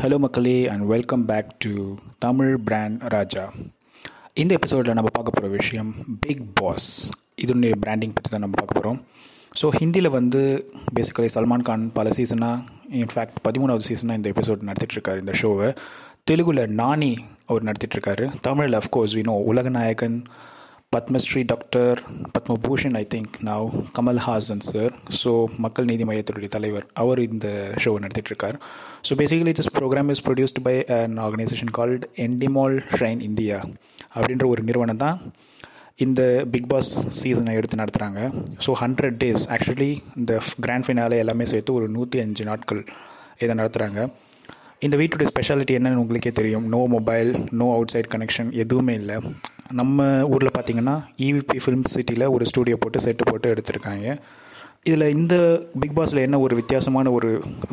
Hello மக்களே and welcome back to Tamil brand Raja இந்த எபிசோடில் நம்ம பார்க்க போகிற விஷயம் பிக் பாஸ் இதனுடைய பிராண்டிங் பற்றி தான் நம்ம பார்க்க போகிறோம் ஸோ ஹிந்தியில் வந்து பேசிக்கலி சல்மான் கான் பல சீசனாக இன்ஃபேக்ட் பதிமூணாவது சீசனாக இந்த எபிசோட் நடத்திட்டுருக்காரு இந்த ஷோவை தெலுங்குல நானி அவர் நடத்திட்டுருக்காரு தமிழில் அஃப்கோர்ஸ் வினோ உலகநாயகன் Padmashri doctor Padmabhushan I think now Kamal Haasan sir so மக்கள் நீதி மையத்துடைய தலைவர் அவர் இந்த ஷோவை நடத்திட்டுருக்கார். So basically this programme is produced by an organisation called Endemol Shine India அப்படின்ற ஒரு நிறுவனம் தான் இந்த பிக் பாஸ் சீசனை எடுத்து நடத்துகிறாங்க ஸோ ஹண்ட்ரட் டேஸ் ஆக்சுவலி இந்த கிராண்ட் ஃபினாலே எல்லாமே சேர்த்து ஒரு நூற்றி அஞ்சு நாட்கள் இதை நடத்துகிறாங்க இந்த வீட்டுடைய ஸ்பெஷாலிட்டி என்னன்னு உங்களுக்கே தெரியும். No mobile no outside connection எதுவுமே இல்லை. நம்ம ஊரில் பார்த்தீங்கன்னா இவிபி ஃபிலிம் சிட்டியில் ஒரு ஸ்டூடியோ போட்டு செட்டு போட்டு எடுத்திருக்காங்க. இதில் இந்த பிக் பாஸில் என்ன ஒரு வித்தியாசமான ஒரு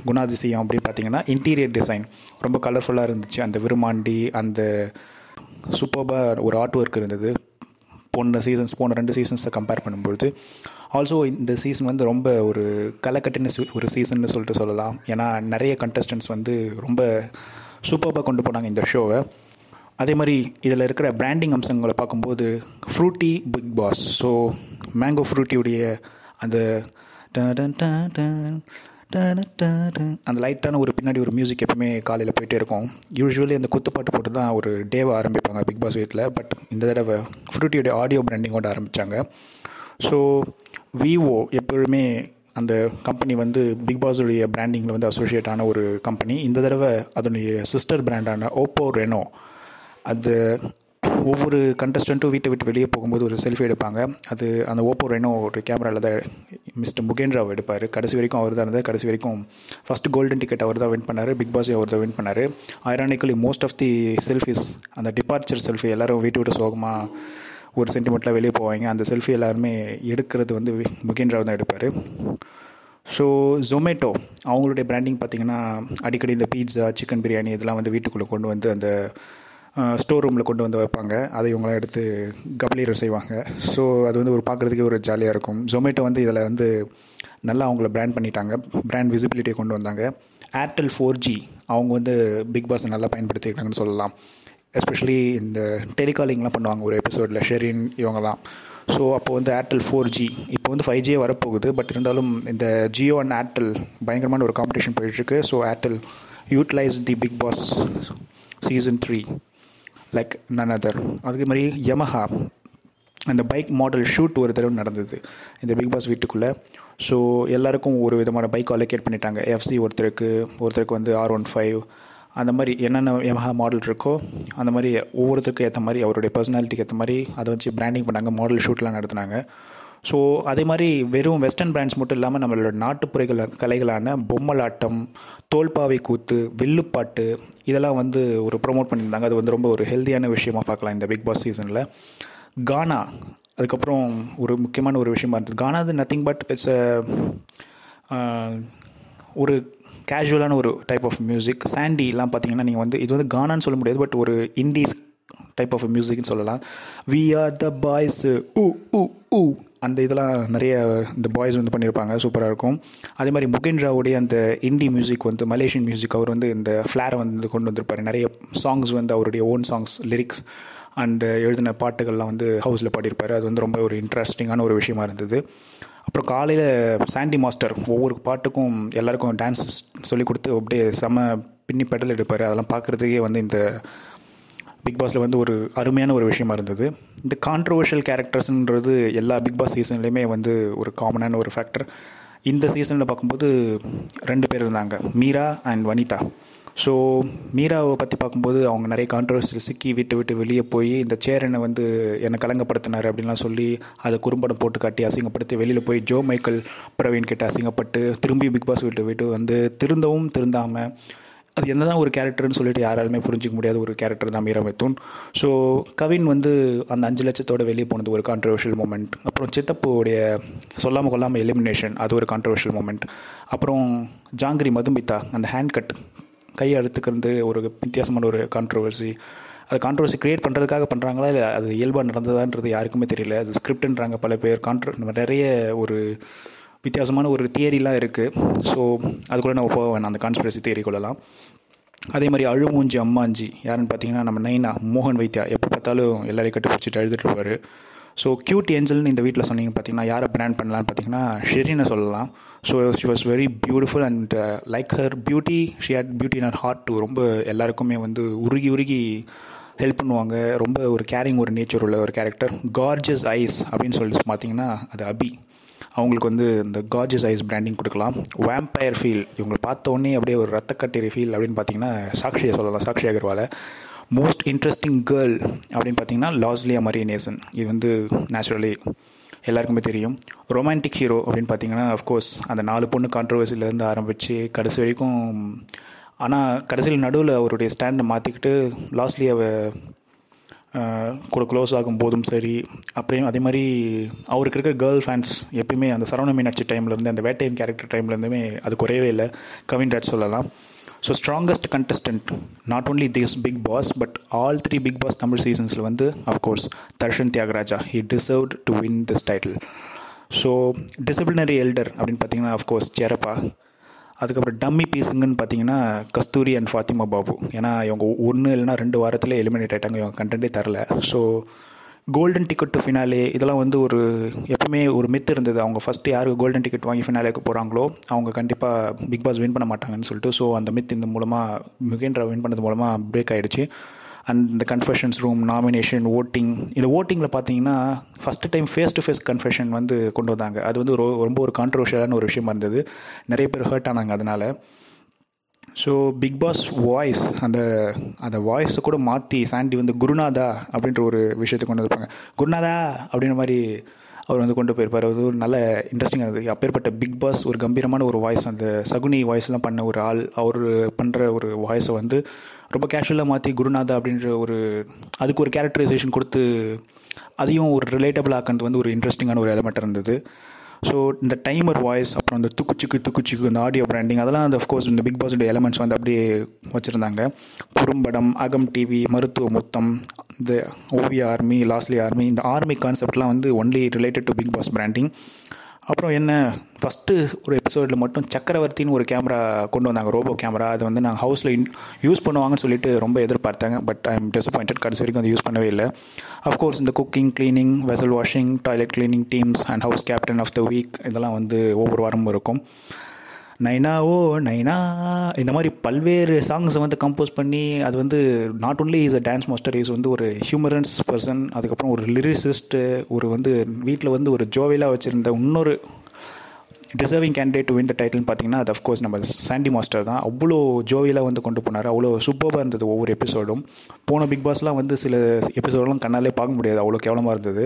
குணாதிசயம் அப்படின்னு பார்த்தீங்கன்னா இன்டீரியர் டிசைன் ரொம்ப கலர்ஃபுல்லாக இருந்துச்சு. அந்த விருமாண்டி அந்த சூப்பர்பாக ஒரு ஆர்ட் ஒர்க் இருந்தது. போன சீசன்ஸ் போன ரெண்டு சீசன்ஸை கம்பேர் பண்ணும்பொழுது ஆல்சோ இந்த சீசன் வந்து ரொம்ப ஒரு களைக்கட்டுன்னு ஒரு சீசன்னு சொல்லிட்டு சொல்லலாம். ஏன்னா நிறைய கண்டஸ்டன்ஸ் வந்து ரொம்ப சூப்பராக கொண்டு போனாங்க இந்த ஷோவை அதே மாதிரி இதில் இருக்கிற பிராண்டிங் அம்சங்களை பார்க்கும்போது Frooti Bigg Boss so mango ஃப்ரூட்டியுடைய அந்த அந்த லைட்டான ஒரு பின்னாடி ஒரு மியூசிக் எப்பவுமே காலையில் போயிட்டே இருக்கும். யூஸ்வலி அந்த குத்துப்பாட்டு போட்டு தான் ஒரு டேவை ஆரம்பிப்பாங்க பிக் பாஸ் வீட்டில் பட் இந்த தடவை ஃப்ரூட்டியோடைய ஆடியோ பிராண்டிங்கோட ஆரம்பித்தாங்க ஸோ விவோ எப்பொழுதுமே அந்த கம்பெனி வந்து பிக் பாஸுடைய பிராண்டிங்கில் வந்து அசோசியேட் ஆன ஒரு கம்பெனி இந்த தடவை அதனுடைய சிஸ்டர் பிராண்டான ஓப்போ ரெனோ அது ஒவ்வொரு கண்டஸ்டண்ட்டும் வீட்டை விட்டு வெளியே போகும்போது ஒரு செல்ஃபி எடுப்பாங்க. அது அந்த ஓப்போ ரெனோ ஒரு கேமராவில் தான் மிஸ்டர் முகேந்திராவை எடுப்பார். கடைசி வரைக்கும் அவர் தான் இருந்தார். கடைசி வரைக்கும் ஃபஸ்ட் கோல்டன் டிக்கெட் அவர் தான் வின் பண்ணார். பிக் பாஸே அவர் தான் வின் பண்ணார். Ironically most of the selfies அந்த டிபார்ச்சர் செல்ஃபி எல்லோரும் வீட்டு விட்டு சோகமாக ஒரு சென்டிமெண்ட்டில் வெளியே போவாங்க. அந்த செல்ஃபி எல்லாருமே எடுக்கிறது வந்து முகேந்திராவை தான் எடுப்பார். ஸோ ஜொமேட்டோ அவங்களுடைய பிராண்டிங் பார்த்திங்கன்னா அடிக்கடி இந்த பீட்சா சிக்கன் பிரியாணி இதெல்லாம் வந்து வீட்டுக்குள்ளே கொண்டு வந்து அந்த ஸ்டோர் ரூமில் கொண்டு வந்து வைப்பாங்க. அதை இவங்களாம் எடுத்து கபலீரம் செய்வாங்க. ஸோ அது வந்து ஒரு பார்க்குறதுக்கே ஒரு ஜாலியாக இருக்கும். ஜொமேட்டோ வந்து இதில் வந்து நல்லா அவங்கள பிராண்ட் பண்ணிட்டாங்க. பிராண்ட் விசிபிலிட்டியை கொண்டு வந்தாங்க. ஏர்டெல் ஃபோர் ஜி அவங்க வந்து பிக் பாஸை நல்லா பயன்படுத்திக்கிட்டாங்கன்னு சொல்லலாம். எஸ்பெஷலி இந்த டெலிகாலிங்லாம் பண்ணுவாங்க. ஒரு எபிசோடில் ஷெரின் இவங்கெல்லாம் ஸோ அப்போ வந்து ஏர்டெல் ஃபோர் ஜி இப்போ வந்து ஃபைவ் ஜியே வரப்போகுது. பட் இருந்தாலும் இந்த ஜியோ அண்ட் ஏர்டெல் பயங்கரமான ஒரு காம்படிஷன் போயிட்டுருக்கு. So Airtel utilise the Bigg Boss season three like none other அதுக்கு மாதிரி யமஹா அந்த பைக் மாடல் ஷூட் ஒரு தடவை நடந்தது. இந்த பிக் பாஸ் வீட்டுக்குள்ளே. ஸோ எல்லாருக்கும் ஒரு விதமான பைக் அலோகேட் பண்ணிட்டாங்க. எஃப்சி ஒருத்தருக்கு ஒருத்தருக்கு வந்து ஆர் ஒன் ஃபைவ் அந்த மாதிரி என்னென்ன யமஹா மாடல் இருக்கோ அந்த மாதிரி ஒவ்வொருத்தருக்கும் ஏற்ற மாதிரி அவருடைய பர்சனாலிட்டிக்கு ஏற்ற மாதிரி அதை வச்சு பிராண்டிங் பண்ணாங்க மாடல் ஷூட்லாம் நடத்துனாங்க. ஸோ அதே மாதிரி வெறும் வெஸ்டர்ன் பிராண்ட்ஸ் மட்டும் இல்லாமல் நம்மளோட நாட்டுப்புறைகள் கலைகளான பொம்மலாட்டம் தோல்பாவை கூத்து வில்லுப்பாட்டு இதெல்லாம் வந்து ஒரு ப்ரொமோட் பண்ணியிருந்தாங்க. அது வந்து ரொம்ப ஒரு ஹெல்த்தியான விஷயமா பார்க்கலாம் இந்த பிக் பாஸ் சீசனில் கானா அதுக்கப்புறம் ஒரு முக்கியமான ஒரு விஷயமா இருந்தது. கானா அது நத்திங் பட் இட்ஸ் ஒரு கேஷுவலான ஒரு டைப் ஆஃப் மியூசிக் சாண்டிலாம் பார்த்தீங்கன்னா நீங்கள் வந்து இது வந்து கானான்னு சொல்ல முடியாது பட் ஒரு இண்டீஸ் டைப் ஆஃப் மியூசிக்னு சொல்லலாம். வி ஆர் த பாய்ஸ் ஊ ஊ ஊ அந்த இதெல்லாம் நிறைய இந்த பாய்ஸ் வந்து பண்ணியிருப்பாங்க சூப்பராக இருக்கும். அதே மாதிரி முகேந்திராவுடைய அந்த இந்தி மியூசிக் வந்து மலேசியன் மியூசிக் அவர் வந்து இந்த ஃப்ளாரை வந்து கொண்டு வந்திருப்பார். நிறைய சாங்ஸ் வந்து அவருடைய ஓன் சாங்ஸ் லிரிக்ஸ் அண்ட் எழுதின பாட்டுகள்லாம் வந்து ஹவுஸில் பாடியிருப்பார். அது வந்து ரொம்ப ஒரு இன்ட்ரெஸ்டிங்கான ஒரு விஷயமா இருந்தது. அப்புறம் காலையில் சாண்டி மாஸ்டர் ஒவ்வொரு பாட்டுக்கும் எல்லாருக்கும் டான்ஸ் சொல்லி கொடுத்து அப்படியே செம பின்னி பெடல் எடுப்பார். அதெல்லாம் பார்க்குறதுக்கே வந்து இந்த பிக் பாஸில் வந்து ஒரு அருமையான ஒரு விஷயமா இருந்தது. இந்த கான்ட்ரவர்ஷியல் கேரக்டர்ஸ்ன்றது எல்லா பிக் பாஸ் சீசன்லேயுமே வந்து ஒரு காமனான ஒரு ஃபேக்டர் இந்த சீசனில் பார்க்கும்போது ரெண்டு பேர் இருந்தாங்க. மீரா அண்ட் வனிதா. ஸோ மீராவை பற்றி பார்க்கும்போது அவங்க நிறைய கான்ட்ரவர்சியில் சிக்கி விட்டு விட்டு வெளியே போய் இந்த சேரனை வந்து என்னை கலங்கப்படுத்தினார் அப்படின்லாம் சொல்லி அதை குறும்படம் போட்டு காட்டி அசிங்கப்படுத்தி வெளியில் போய் ஜோ மைக்கேல் பிரவீன் கிட்ட அசிங்கப்பட்டு திரும்பி பிக் பாஸ் விட்டு விட்டு வந்து திருந்தவும் திருந்தாமல் அது என்ன தான் ஒரு கேரக்டர்னு சொல்லிட்டு யாராலுமே புரிஞ்சிக்க முடியாத ஒரு கேரக்டர் தான் மீரா மித்துன் ஸோ கவின் வந்து அந்த அஞ்சு லட்சத்தோட வெளியே போனது ஒரு கான்ட்ரவர்ஷியல் மூமெண்ட் அப்புறம் சித்தப்புடைய சொல்லாமல் கொள்ளாமல் எலிமினேஷன் அது ஒரு கான்ட்ரவர்ஷியல் மூமெண்ட் அப்புறம் ஜாங்கிரி மதுமிதா அந்த ஹேண்ட் கட் கை அறுத்துக்கிறது ஒரு வித்தியாசமான ஒரு கான்ட்ரவர்சி அது கான்ட்ரவர்சி க்ரியேட் பண்ணுறதுக்காக பண்ணுறாங்களா இல்லை அது இயல்பாக நடந்ததான்றது யாருக்குமே தெரியல. அது ஸ்கிரிப்டுன்றாங்க பல பேர். கான்ட்ர நிறைய ஒரு வித்தியாசமான ஒரு தியரிலாம் இருக்குது ஸோ அதுக்குள்ளே நம்ம போக வேணாம். அந்த கான்ஸ்பிரசி தியரி கொள்ளலாம். அதே மாதிரி அழுமூஞ்சி அம்மாஞ்சி யாருன்னு பார்த்தீங்கன்னா நம்ம நைனா மோகன் வைத்தியா எப்போ பார்த்தாலும் எல்லாரையும் கட்டி பிடிச்சிட்டு எழுதிட்டு இருப்பார். ஸோ க்யூட் ஏஞ்சல்னு இந்த வீட்டில் சொன்னீங்க பார்த்தீங்கன்னா யாரை பிராண்ட் பண்ணலான்னு பார்த்தீங்கன்னா ஷெரினை சொல்லலாம். So she was very beautiful and like her beauty she had beauty in her heart too ரொம்ப எல்லாருக்குமே வந்து உருகி உருகி ஹெல்ப் பண்ணுவாங்க. ரொம்ப ஒரு கேரிங் ஒரு நேச்சர் உள்ள ஒரு கேரக்டர் கார்ஜஸ் ஐஸ் அப்படின்னு சொல்லிட்டு பார்த்தீங்கன்னா அது அபி. அவங்களுக்கு வந்து இந்த கார்ஜஸ் ஐஸ் பிராண்டிங் கொடுக்கலாம். வேம்பயர் ஃபீல் இவங்களை பார்த்த உடனே அப்படியே ஒரு ரத்த கட்டேரி ஃபீல் அப்படின்னு பார்த்தீங்கன்னா சாக்ஷியை சொல்லலாம் சாக்ஷி அகர்வாலை. மோஸ்ட் இன்ட்ரெஸ்டிங் கேர்ள் அப்படின்னு பார்த்தீங்கன்னா லாஸ்லியா மரியனேசன் இது வந்து நேச்சுரலி எல்லாருக்குமே தெரியும். ரொமான்டிக் ஹீரோ அப்படின்னு பார்த்தீங்கன்னா அஃப்கோர்ஸ் அந்த நாலு பொண்ணு கான்ட்ரவர்சிலேருந்து ஆரம்பித்து கடைசி வரைக்கும் ஆனால் கடைசியில் நடுவில் அவருடைய ஸ்டாண்டை மாற்றிக்கிட்டு லாஸ்ட்லி கூட க்ளோஸ் ஆகும் போதும் சரி. அப்படியே அதே மாதிரி அவருக்கு இருக்கிற கேர்ள் ஃபேன்ஸ் எப்பயுமே அந்த சரவண மீனாட்சி டைம்லேருந்து அந்த வேட்டையன் கேரக்டர் டைம்லேருந்துமே அது குறையவே இல்லை. கவின்ராஜ் சொல்லலாம். So strongest contestant not only this Bigg Boss but all three Bigg Boss Tamil சீசன்ஸில் வந்து of course Tharshan Thiyagarajah he deserved to win this title so disciplinary elder அப்படின்னு பார்த்தீங்கன்னா அஃப்கோர்ஸ் ஜெரப்பா. அதுக்கப்புறம் டம்மி பீஸுங்கன்னு பார்த்தீங்கன்னா கஸ்தூரி அண்ட் ஃபாத்திமா பாபு. ஏன்னா இவங்க ஒன்று இல்லைனா ரெண்டு வாரத்தில் எலிமினேட் ஆகிட்டாங்க இவங்க கண்டென்ட்டே தரல. So golden ticket to finale இதெல்லாம் வந்து ஒரு எப்பவுமே ஒரு மித்து இருந்தது. அவங்க ஃபஸ்ட்டு யாருக்கு கோல்டன் டிக்கெட் வாங்கி ஃபினாலேக்கு போகிறாங்களோ அவங்க கண்டிப்பாக பிக் பாஸ் வின் பண்ண மாட்டாங்கன்னு சொல்லிட்டு ஸோ அந்த மித் இந்த மூலமாக முகேந்திரா வின் பண்ணது மூலமாக பிரேக் ஆகிடுச்சு அண்ட் இந்த கன்ஃபெஷன்ஸ் ரூம் நாமினேஷன் ஓட்டிங் இந்த ஓட்டிங்கில் பார்த்தீங்கன்னா first time face to face confession வந்து கொண்டு வந்தாங்க. அது வந்து ரொம்ப ஒரு கான்ட்ரவர்ஷியலான ஒரு விஷயமா இருந்தது. நிறைய பேர் ஹர்ட் ஆனாங்க அதனால். ஸோ பிக் பாஸ் வாய்ஸ் அந்த அந்த வாய்ஸை கூட மாற்றி சாண்டி வந்து குருநாதா அப்படின்ற ஒரு விஷயத்தை கொண்டு வந்திருப்பாங்க. குருநாதா அப்படின்ற மாதிரி அவர் வந்து கொண்டு போயிருப்பார். அது ஒரு நல்ல இன்ட்ரெஸ்டிங்காக இருந்தது அப்பேற்பட்ட பிக் பாஸ் ஒரு கம்பீரமான ஒரு வாய்ஸ் அந்த சகுனி வாய்ஸ்லாம் பண்ண ஒரு ஆள். அவர் பண்ணுற ஒரு வாய்ஸை வந்து ரொம்ப கேஷுவலாக மாற்றி குருநாதா அப்படின்ற ஒரு அதுக்கு ஒரு கேரக்டரைசேஷன் கொடுத்து அதையும் ஒரு ரிலேட்டபிள் ஆக்கிறது வந்து ஒரு இன்ட்ரெஸ்டிங்கான ஒரு எலமெண்ட் இருந்தது. ஸோ இந்த டைமர் வாய்ஸ் அப்புறம் அந்த துக்குச்சிக்கு துக்குச்சிக்கு இந்த ஆடியோ பிராண்டிங் அதெல்லாம் அந்த அஃப்கோர்ஸ் இந்த பிக் பாஸோட எலமெண்ட்ஸ் வந்து அப்படியே வச்சுருந்தாங்க. குறும்படம் அகம் டிவி மருத்துவ மொத்தம் இந்த ஓவிய ஆர்மி லாஸ்ட்லி ஆர்மி இந்த ஆர்மி கான்செப்ட்லாம் வந்து only related to Bigg Boss branding அப்புறம் என்ன ஃபஸ்ட்டு ஒரு எபிசோடில் மட்டும் சக்கரவர்த்தின்னு ஒரு கேமரா கொண்டு வந்தாங்க ரோபோ கேமரா அது வந்து நாங்கள் ஹவுஸில் யூஸ் பண்ணுவாங்கன்னு சொல்லிட்டு ரொம்ப எதிர்பார்த்தாங்க பட் ஐ எம் டிசப்பாயிண்டட் கடைசி வரைக்கும் அது யூஸ் பண்ணவே இல்லை. அஃப்கோர்ஸ் இந்த cooking cleaning vessel washing toilet cleaning teams and house captain of the week இதெல்லாம் வந்து ஒவ்வொரு வாரமும் இருக்கும். நைனா ஓ நைனா. இந்த மாதிரி பல்வேறு சாங்ஸை வந்து கம்போஸ் பண்ணி அது வந்து not only is a dance master is வந்து ஒரு ஹியூமரன்ஸ் பர்சன் அதுக்கப்புறம் ஒரு லிரிசிஸ்ட்டு ஒரு வந்து வீட்டில் வந்து ஒரு ஜோவிலாக வச்சுருந்த இன்னொரு டிசர்விங் கேண்டிடேட் வின் த டைட்டில்னு பார்த்தீங்கன்னா அது அஃப்கோர்ஸ் நம்ம சாண்டி மாஸ்டர் தான். அவ்வளோ ஜோவிலாக வந்து கொண்டு போனார். அவ்வளோ சூப்பராக இருந்தது ஒவ்வொரு எபிசோடும் போன பிக் பாஸ்லாம் வந்து சில எபிசோடெலாம் கண்ணாலே பார்க்க முடியாது. அவ்வளோ கேவலமாக இருந்தது.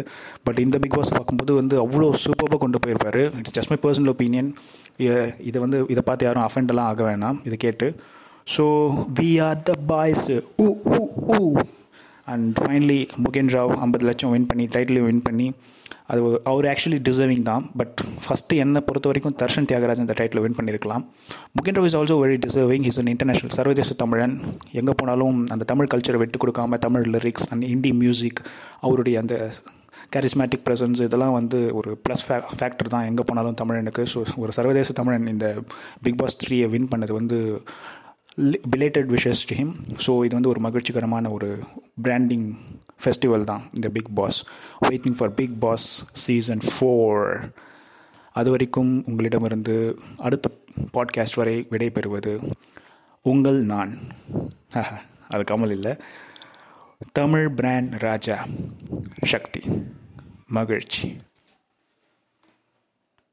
பட் இந்த பிக் பாஸ் பார்க்கும்போது வந்து அவ்வளோ சூப்பராக கொண்டு போயிருப்பார். It's just my personal opinion இதை வந்து இதை பார்த்து யாரும் அஃபெண்டெல்லாம் ஆக வேணாம். இதை கேட்டு. So we are the boys who who who and finally Mugen Rao ஐம்பது லட்சம் வின் பண்ணி டைட்டிலையும் வின் பண்ணி அது அவர் ஆக்சுவலி டிசர்விங் தான். பட் ஃபஸ்ட்டு என்னை பொறுத்த வரைக்கும் தர்ஷன் தியாகராஜ் இந்த டைட்டில் வின் பண்ணியிருக்கலாம் Mugen Rao is also very deserving is an international சர்வதேச தமிழன். எங்கே போனாலும் அந்த தமிழ் கல்ச்சரை விட்டு கொடுக்காம Tamil lyrics and Hindi music அவருடைய அந்த கேரிஸ்மேட்டிக் ப்ரெசன்ஸ் இதெல்லாம் வந்து ஒரு ப்ளஸ் ஃபே ஃபேக்டர் தான். எங்கே போனாலும் தமிழனுக்கு. ஸோ ஒரு சர்வதேச தமிழன் இந்த பிக் பாஸ் த்ரீயை வின் பண்ணது வந்து belated wishes to him so இது வந்து ஒரு மகிழ்ச்சிகரமான ஒரு பிராண்டிங் ஃபெஸ்டிவல் தான் இந்த Bigg Boss waiting for Bigg Boss season four அது வரைக்கும் உங்களிடமிருந்து அடுத்த பாட்காஸ்ட் வரை விடைபெறுவது உங்கள் நான். அது கமல் இல்லை. தமிழ் பிராண்ட் ராஜா சக்தி மகிழ்ச்சி